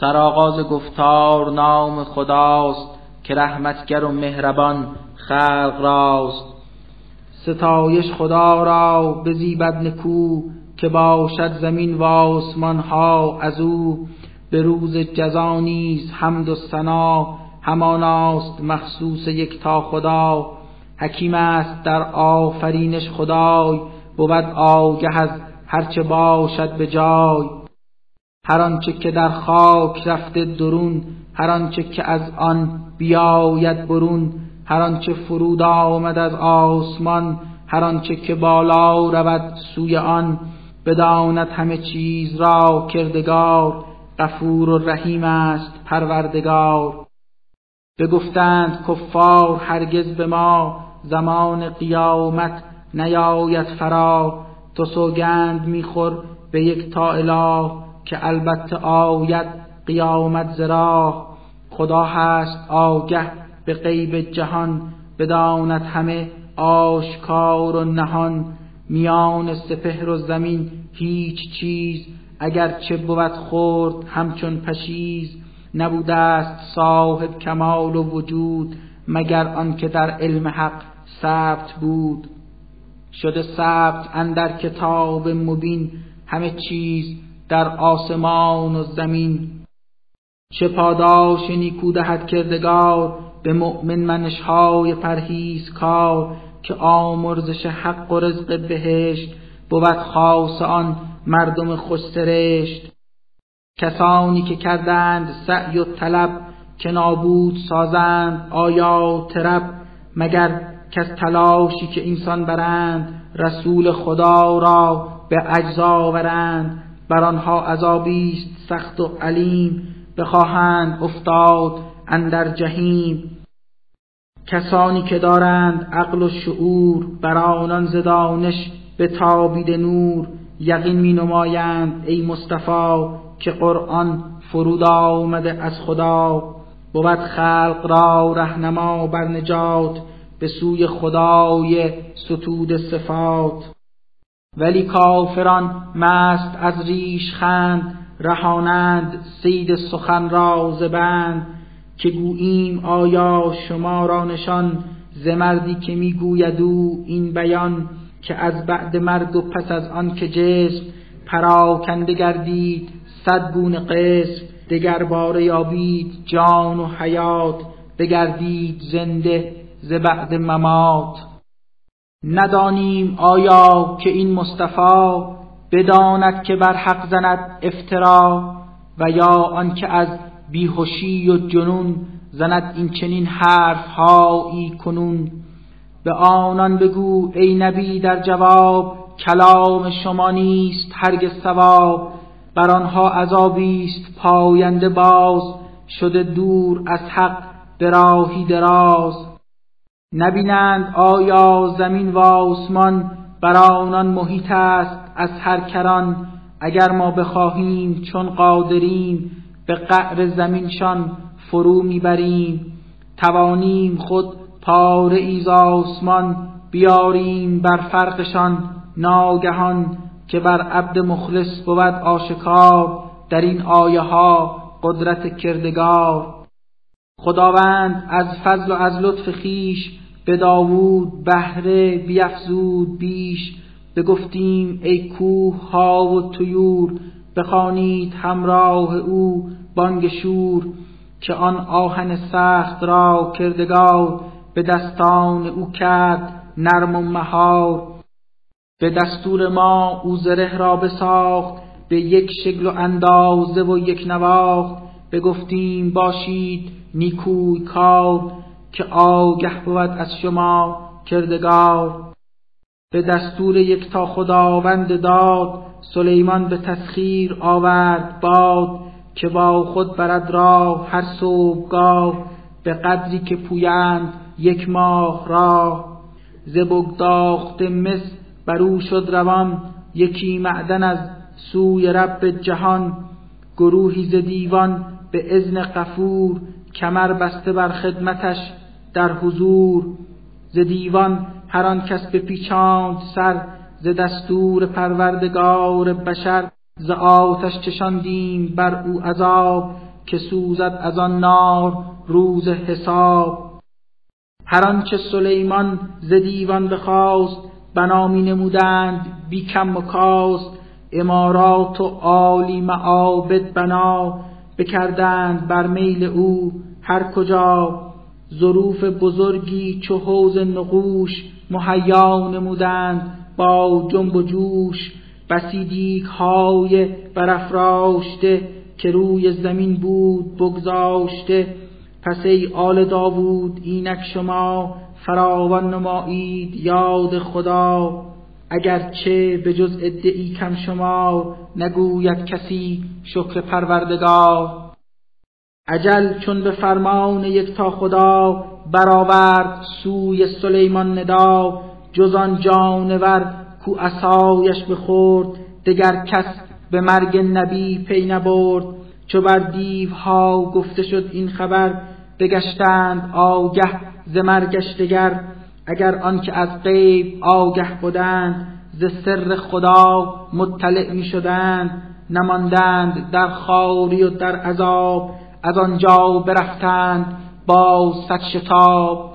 سرآغاز گفتار نام خداست که رحمتگر و مهربان خلق راست. ستایش خدا را بزیبد نکو که باشد زمین و آسمان ها از او. به روز جزا نیز حمد و ثنا هماناست مخصوص یک تا خدا. حکیم است در آفرینش خدای بود آگه از هرچه باشد به جای. هر آنچه که در خاک رفته درون هر آنچه که از آن بیاید برون هر آنچه فرود آمد از آسمان هر آنچه که بالا رود سوی آن بداند همه چیز را کردگار غفور و رحیم است پروردگار. بگفتند کفار هرگز به ما زمان قیامت نیاید فرا تو سوگند میخور به یک تا اله. که البته آید قیامت زرا خدا هست آگه به غیب جهان بداند همه آشکار و نهان. میان سپهر و زمین هیچ چیز اگر چه بود خورد همچون پشیز. نبوده است صاحب کمال و وجود مگر آنکه در علم حق ثبت بود. شده ثبت اندر کتاب مبین همه چیز در آسمان و زمین. چه پاداش نیکو دهد کردگار به مؤمن منشهای پرهیز کار که آمرزش حق و رزق بهشت بود خاص آن مردم خوشسرشت کسانی که کردند سعی و طلب که نابود سازند آیا ترب مگر کس تلاشی که انسان برند رسول خدا را به اجزا برند بر آنها عذابی است سخت و علیم بخواهند افتاد اندر جهیم. کسانی که دارند عقل و شعور بر آنان زدانش به تابید نور یقین می نمایند ای مصطفی که قرآن فرود آمده از خدا. بود خلق را رهنما بر نجات به سوی خدای ستود صفات. ولی کافران مست از ریش خند رهانند سید سخن را زبند که گوییم آیا شما را نشان ز مردی که می‌گوید او این بیان که از بعد مرگ و پس از آن که جسم پراکنده گردید صد گونه قسم دگر باره یابید جان و حیات بگردید زنده ز بعد ممات. ندانیم آیا که این مصطفی بداند که بر حق زند افترا و یا آنکه از بیهوشی و جنون زند این چنین حرف هایی کنون. به آنان بگو ای نبی در جواب کلام شما نیست هرگز ثواب. بر آنها عذابی است پاینده باز شده دور از حق به راهی دراز. نبینند آیا زمین و آسمان بر آنان محیط است از هر کران؟ اگر ما بخواهیم چون قادریم به قعر زمینشان فرو می‌بریم. توانیم خود پاره ایز آسمان بیاریم بر فرقشان. ناگهان که بر عبد مخلص بود آشکار در این آیه ها قدرت کردگار. خداوند از فضل و از لطف خیش به داوود بهره بیفزود بیش بگفتیم ای کوه ها و طیور بخوانید همراه او بانگ شور که آن آهن سخت را کردگار به دستان او کرد نرم و مهار. به دستور ما او زره را بساخت به یک شکل و اندازه و یک نواخت. بگفتیم باشید نیکوی کار که آگه بود از شما کردگار. به دستور یک تا خداوند داد سلیمان به تسخیر آورد باد که با خود برد راه هر صبحگاه به قدری که پویند یک ماه را ز بگداخت مس برو شد روان یکی معدن از سوی رب جهان. گروهی ز دیوان به ازن قفور کمر بسته بر خدمتش. در حضور ز دیوان هر آن کس پیچاند سر ز دستور پروردگار بشر ز آتش چشاندیم بر او عذاب که سوزد از آن نار روز حساب. هر آنچه سلیمان ز دیوان بخواست بنا می نمودند بی کم و کاست. امارات و عالی معابد بنا بکردند بر میل او هر کجا ظروف بزرگی چو حوز نقوش مهیا نمودند با جنب و جوش بسی های برافراشته که روی زمین بود بگذاشته. پس ای آل داوود اینک شما فراوان نمایید یاد خدا. اگرچه به جز ادعی کم شما نگوید کسی شکر پروردگار. عجل چون به فرمان یک تا خدا برآورد سوی سلیمان ندا جز آن جانور کو اسایش بخورد دگر کس به مرگ نبی پی نبرد. چو بر دیوها گفته شد این خبر بگشتند آگه ز مرگش دگر. اگر آنکه از غیب آگه بودند ز سر خدا مطلع می شدند نماندند در خاری و در عذاب. از آنجا برفتند با صد شتاب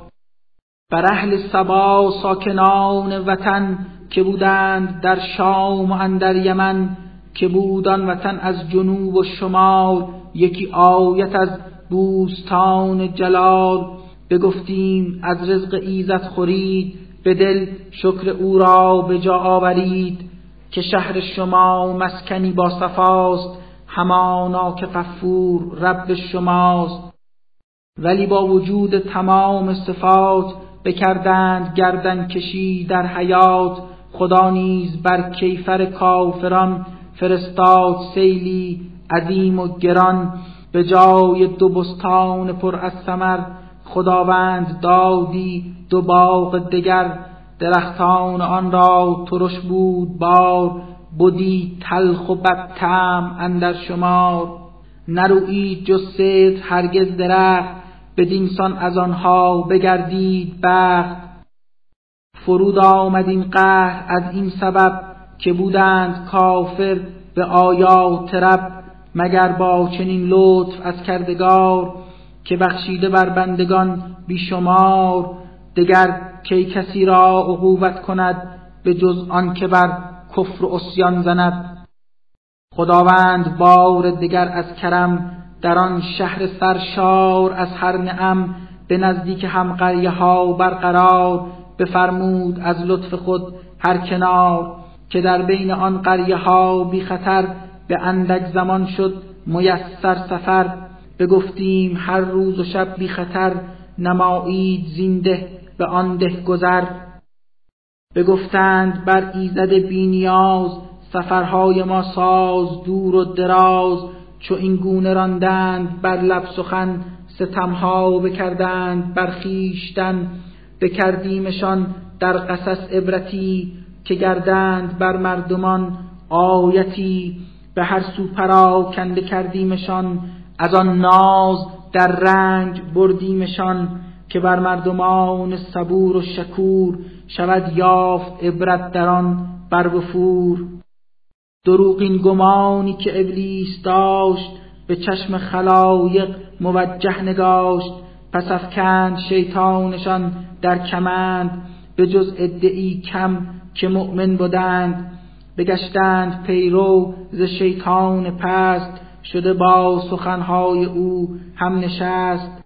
بر اهل سبا ساکنان وطن که بودند در شام و اندر یمن که بودان وطن از جنوب و شمال یکی آیت از بوستان جلال. بگفتیم از رزق ایزد خورید به دل شکر او را به جا آورید که شهر شما مسکنی با صفاست. همانا که غفور رب شماست. ولی با وجود تمام صفات بکردند گردن کشی در حیات. خدا نیز بر کیفر کافران فرستاد سیلی عظیم و گران. به جای دو بستان پر از ثمر خداوند دادی دو باغ دگر. درختان آن را ترش بود بار بودی تلخ و بدتم اندر شمار. نرویید جز صدر هرگز درخت بدینسان از آنها بگردید بخت. فرود آمد این قهر از این سبب که بودند کافر به آیات رب مگر با چنین لطف از کردگار که بخشیده بر بندگان بیشمار. دگر کی کسی را عقوبت کند به جز آن که بر کفر و اسیان زند. خداوند بار دگر از کرم در آن شهر سرشار از هر نعم به نزدیک هم قریه ها برقرار بفرمود از لطف خود هر کنار که در بین آن قریه ها بی خطر به اندک زمان شد میسر سفر. بگفتیم هر روز و شب بی خطر نمایید زینده به آن ده گذر. بگفتند بر ایزد بی نیاز سفرهای ما ساز دور و دراز. چو این گونه راندند بر لب سخن ستمها بکردند بر خویشتن. بکردیمشان در قصص عبرتی که گردند بر مردمان آیتی. به هر سو پراکنده کردیمشان از آن ناز در رنج بردیمشان. که بر مردمان صبور و شکور شود یافت عبرت در آن بر وفور دروغین گمانی که ابلیس داشت به چشم خلایق موجه نگاشت. پس افکند شیطانشان در کمند به جز ادعی کم که مؤمن بودند. بگشتند پیرو ز شیطان پست شده با سخنهای او هم نشست.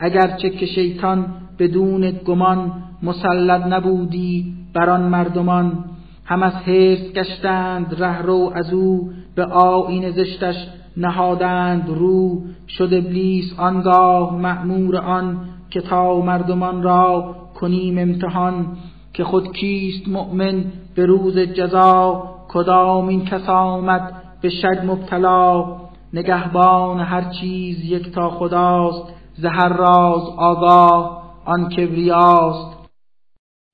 اگرچه که شیطان بدون گمان مسلط نبودی بر آن مردمان. هم از حرص گشتند رو از او به آیین زشتش نهادند رو. شد ابلیس آنگاه مأمور آن که تا مردمان را کنیم امتحان که خود کیست مؤمن به روز جزا؟ کدام این کس آمد به شک مبتلا؟ نگهبان هر چیز یک تا خداست زهر راز آگاه. آن کبریاست.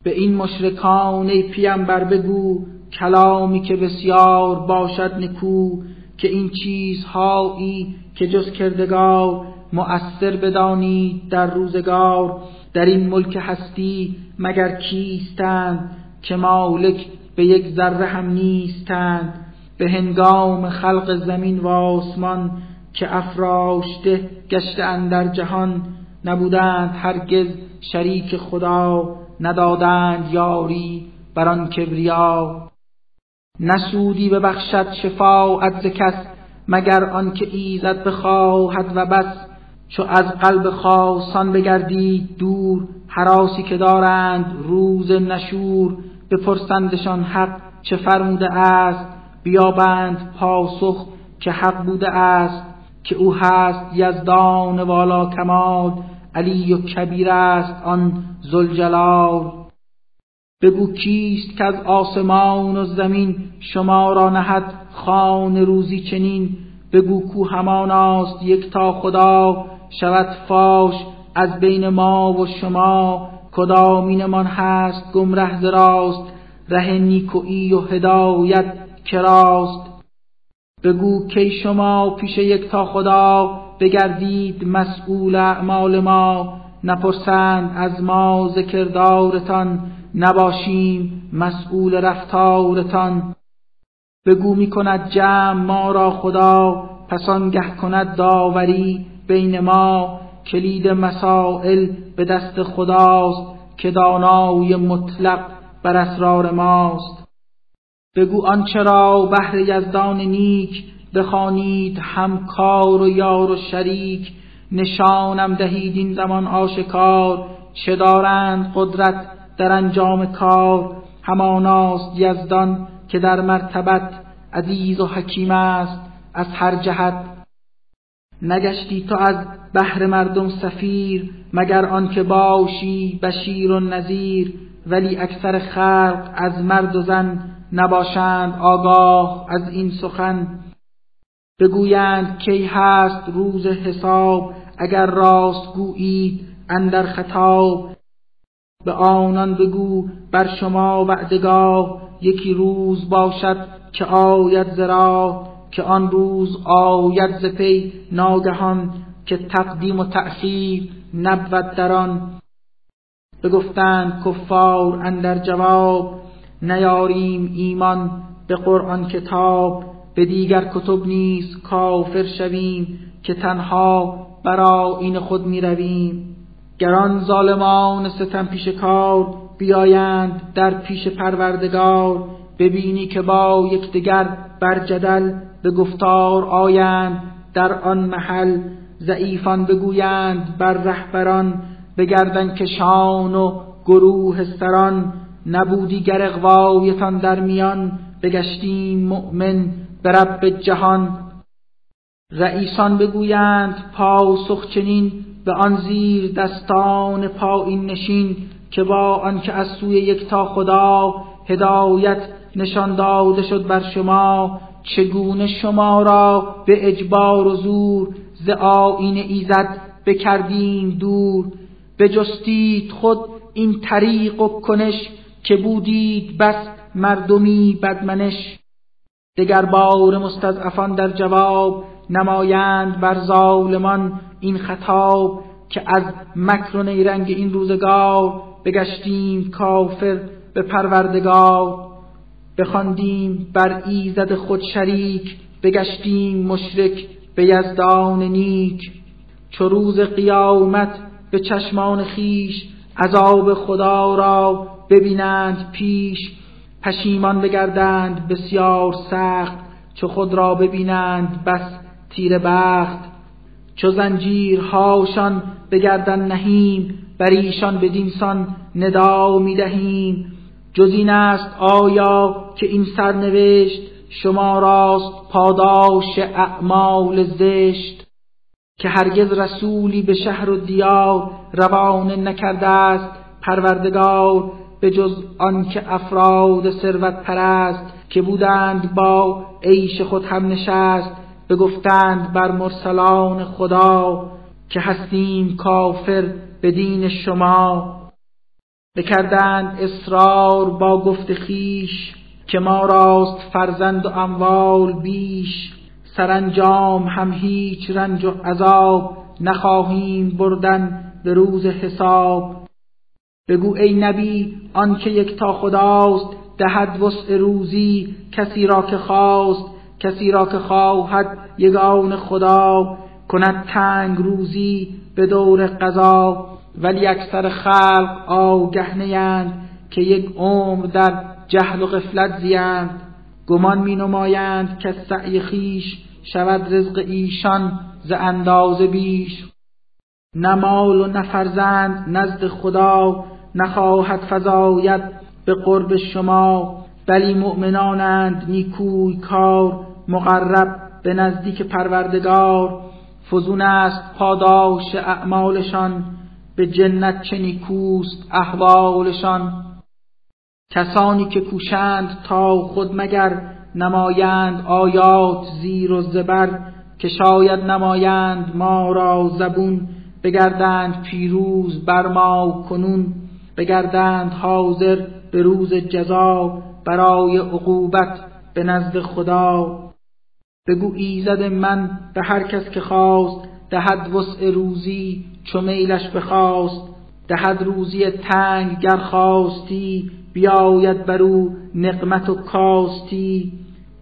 به این مشرکان ای پیامبر بگو کلامی که بسیار باشد نکو که این چیزهایی که جز کردگار مؤثر بدانید در روزگار در این ملک هستی مگر کیستند که مالک به یک ذره هم نیستند. به هنگام خلق زمین و آسمان که افراشته گشته در جهان نبودند هرگز شریک خدا ندادند یاری بر آن کبریا. نسودی ببخشد شفاعت ز کس مگر آنکه ایزد بخواهد و بس. چو از قلب خاصان بگردید دور حراسی که دارند روز نشور. بپرسندشان حق چه فرموده است بیابند پاسخ که حق بوده است. که او هست یزدان والا کمال علی و کبیر است آن زلجلال بگو کیست که از آسمان و زمین شما را نهد خان روزی چنین؟ بگو کو هماناست یک تا خدا شود فاش از بین ما و شما. کدامینمان هست گمره زراست ره نیکویی و هدایت کراست بگو کی شما پیش یک تا خدا بگردید مسئول اعمال ما نپرسند از ما ذکردارتان نباشیم مسئول رفتارتان. بگو می کند جمع ما را خدا پس آنگه کند داوری بین ما. کلید مسائل به دست خداست که دانای مطلق بر اسرار ماست. بگو آنچه را بهر یزدان نیک بخوانید همکار و یار و شریک نشانم دهید این زمان آشکار چه دارند قدرت در انجام کار هماناست یزدان که در مرتبت عزیز و حکیم است از هر جهت نگشتی تو از بهر مردم سفیر مگر آنکه باشی بشیر و نذیر ولی اکثر خلق از مرد و زن نباشند آگاه از این سخن. بگویند کی هست روز حساب اگر راست گویید اندر خطاب. به آنان بگو بر شما وعدگاه یکی روز باشد که آید زرا که آن روز آید ز پی ناگهان که تقدیم و تأخیر نبود در آن. بگفتند کفار اندر جواب نیاریم ایمان به قرآن کتاب به دیگر کتب نیز کافر شویم که تنها برا این خود می رویم گران ظالمان ستم پیش کار بیایند در پیش پروردگار ببینی که با یکدیگر بر جدل به گفتار آیند در آن محل ضعیفان بگویند بر رهبران بگردن کشان و گروه سران نبودی گر اقوایتان در میان بگشتیم مؤمن به رب جهان. رئیسان بگویند پاسخ چنین به آن زیر دستان پایین نشین که با آنکه از سوی یکتا خدا هدایت نشان داده شد بر شما چگونه شما را به اجبار و زور ز ایزد بکردیم دور؟ بجستید خود این طریق و کنش که بودید بس مردمی بدمنش. دگر بار مستضعفان در جواب نمایند بر ظالمان این خطاب که از مکر و نیرنگ این روزگار بگشتیم کافر به پروردگار. بخواندیم بر ایزد خود شریک بگشتیم مشرک به یزدان نیک. چو روز قیامت به چشمان خیش عذاب خدا را ببینند پیش پشیمان بگردند بسیار سخت چو خود را ببینند بس تیر بخت. چو زنجیرهاشان بگردن نهیم بر ایشان بدینسان ندا می‌دهیم. جز این است آیا که این سرنوشت شما راست پاداش اعمال زشت؟ که هرگز رسولی به شهر و دیار روانه نکرده است پروردگار به جز آنکه افراد ثروت پرست که بودند با عیش خود هم نشست بگفتند بر مرسلان خدا که هستیم کافر به دین شما. بکردند اصرار با گفت خیش که ما راست فرزند و اموال بیش. سرانجام هم هیچ رنج و عذاب نخواهیم بردن به روز حساب. بگو ای نبی آنکه یک تا خداست دهد وسع روزی کسی را که خواست کسی را که خواهد یگان خدا. کند تنگ روزی به دور قضا. ولی اکثر خلق آگه که یک عمر در جهل و غفلت زیند گمان می نمایند که سعی خیش شود رزق ایشان ز اندازه بیش. نمال و نفرزند نزد خدا نخواهد فزاید به قرب شما بلی مؤمنانند نیکوی کار مقرب به نزدیک پروردگار. فزون است پاداش اعمالشان به جنت چه نیکوست احوالشان. کسانی که کوشند تا خود مگر نمایند آیات زیر و زبر که شاید نمایند ما را زبون بگردند پیروز بر ما کنون بگردند حاضر به روز جزا برای عقوبت به نزد خدا. بگو ایزد من به هر کس که خواست دهد وسع روزی چو میلش بخواست دهد روزی تنگ گر خواستی بیاید بر او نقمت و کاستی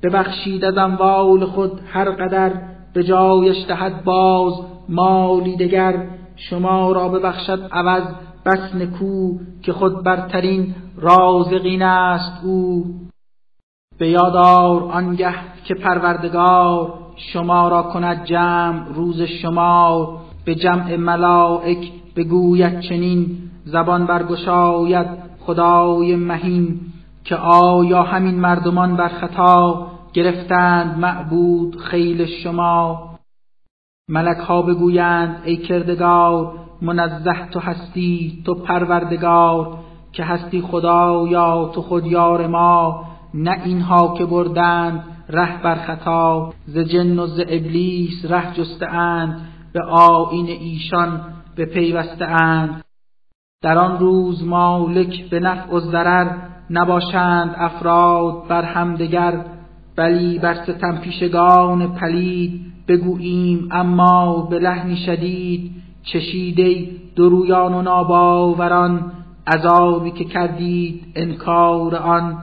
ببخشید از اموال خود هر قدر به جایش دهد باز مالی دگر. شما را ببخشد عوض بس نکو که خود برترین رازقین است او. به یادار آنگه که پروردگار شما را کند جمع روز شما. به جمع ملائک بگوید چنین زبان برگشاید خدای مهین که آیا همین مردمان بر خطا گرفتند معبود خیل شما؟ ملک ها بگویند ای کردگار منزه تو هستی تو پروردگار که هستی خدا یا تو خود یار ما نه اینها که بردند ره بر خطا. ز جن و ز ابلیس ره جسته اند به آین ایشان به پیوسته اند. در آن روز مالک به نفع و ضرر نباشند افراد بر همدگر بلی بر ستم پیشگان پلید بگوییم اما به لحنی شدید چشیده درویان و ناباوران عذابی که کردید انکار آن.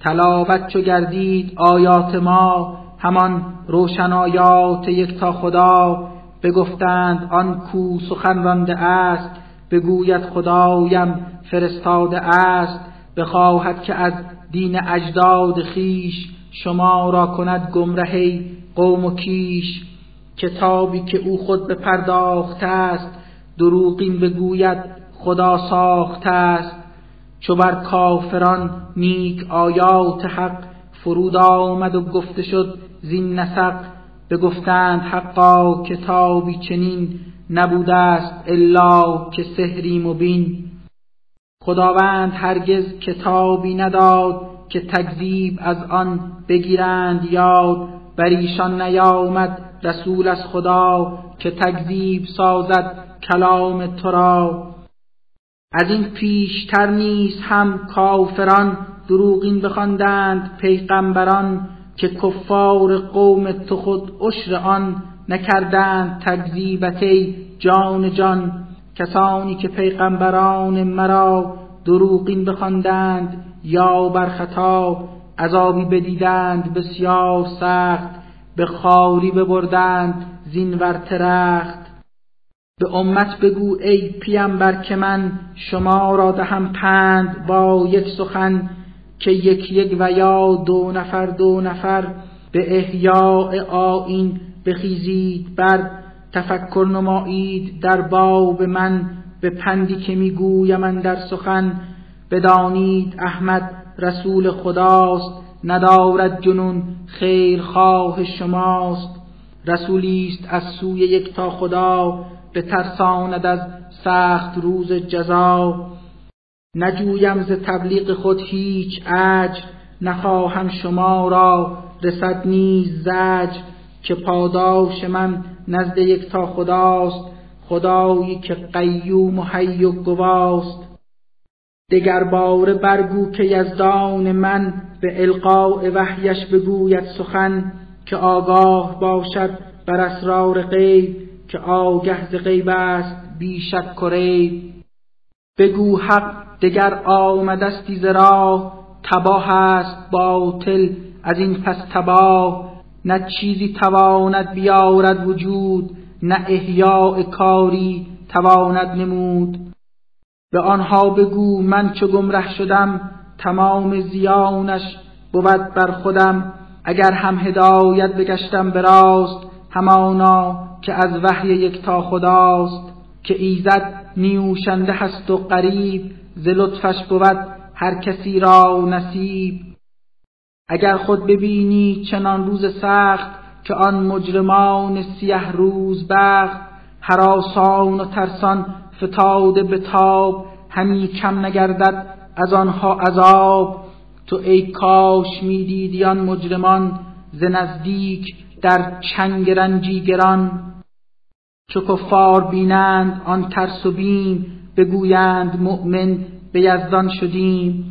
تلاوت چو گردید آیات ما همان روشن آیات یک تا خدا بگفتند آن کو سخن رانده است بگوید خدایم فرستاده است بخواهد که از دین اجداد خیش شما را کند گمرهی قوم و کیش. کتابی که او خود به پرداخته است دروغین بگوید خدا ساخته است. چو بر کافران نیک آیات حق فرود آمد و گفته شد زین نسق بگفتند حقا کتابی چنین نبوده است الا که سحری مبین. خداوند هرگز کتابی نداد که تکذیب از آن بگیرند یاد. بر ایشان نیامد رسول از خدا که تکذیب سازد کلام تو را. از این پیشتر نیست هم کافران دروغین بخواندند پیغمبران که کفار قوم تو خود عشر آن نکردند تکذیبت جان جان کسانی که پیغمبران مرا دروغین بخواندند یا بر خطا عذابی بدیدند بسیار سخت به خالی ببردند زین ورترخت به امت بگو ای پیامبر که من شما را دهم پند با یک سخن که یک یک و یا دو نفر دو نفر به احیاء آین بخیزید بر تفکر نمایید در باب من به پندی که می‌گویم من در سخن. بدانید احمد رسول خداست ندارد جنون خیر خواه شماست. رسولی است از سوی یک تا خدا به ترساند از سخت روز جزا. نجویم ز تبلیغ خود هیچ اجر نخواهم شما را رسد نیز زج که پاداش من نزد یک تا خداست خدایی که قیوم و حی و گواست. دگر بار برگو که یزدان من به القاء وحیش بگوید سخن که آگاه باشد بر اسرار غیب که آگه ز غیب است بی شک بگو حق دگر آمدستی ز راه تباه است باطل از این پس تباه. نه چیزی تواند بیارد وجود نه احیاء کاری تواند نمود. به آنها بگو من چو گمره شدم تمام زیانش بود بر خودم. اگر هم هدایت بگشتم به راست همانا که از وحی یکتا خداست. که ایزد نیوشنده هست و قریب ز لطفش بود هر کسی را نصیب. اگر خود ببینی چنان روز سخت که آن مجرمان سیه روز بخت حراسان و ترسان فتاده به تاب همی کم نگردد از آنها عذاب. تو ای کاش می‌دیدی آن مجرمان ز نزدیک در چنگ رنجیگران چو کفار بینند آن ترس و بیم بگویند مؤمن به یزدان شدیم.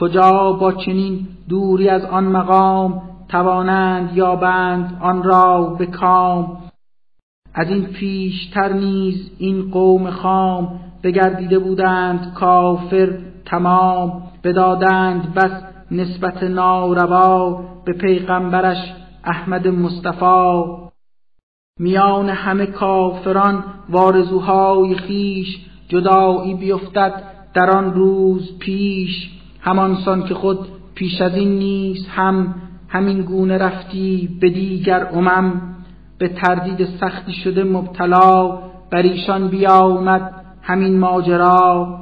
کجا با چنین دوری از آن مقام توانند یابند آن را به کام؟ از این پیشتر نیز این قوم خام بگردیده بودند کافر تمام بدادند بس نسبت ناروا به پیغمبرش احمد مصطفی. میان همه کافران وارزوهای خیش جدایی بیفتد در آن روز پیش. همانسان که خود پیش از این نیست هم همین گونه رفتی به دیگر امم به تردید سختی شده مبتلا بر ایشان بیامد همین ماجرا.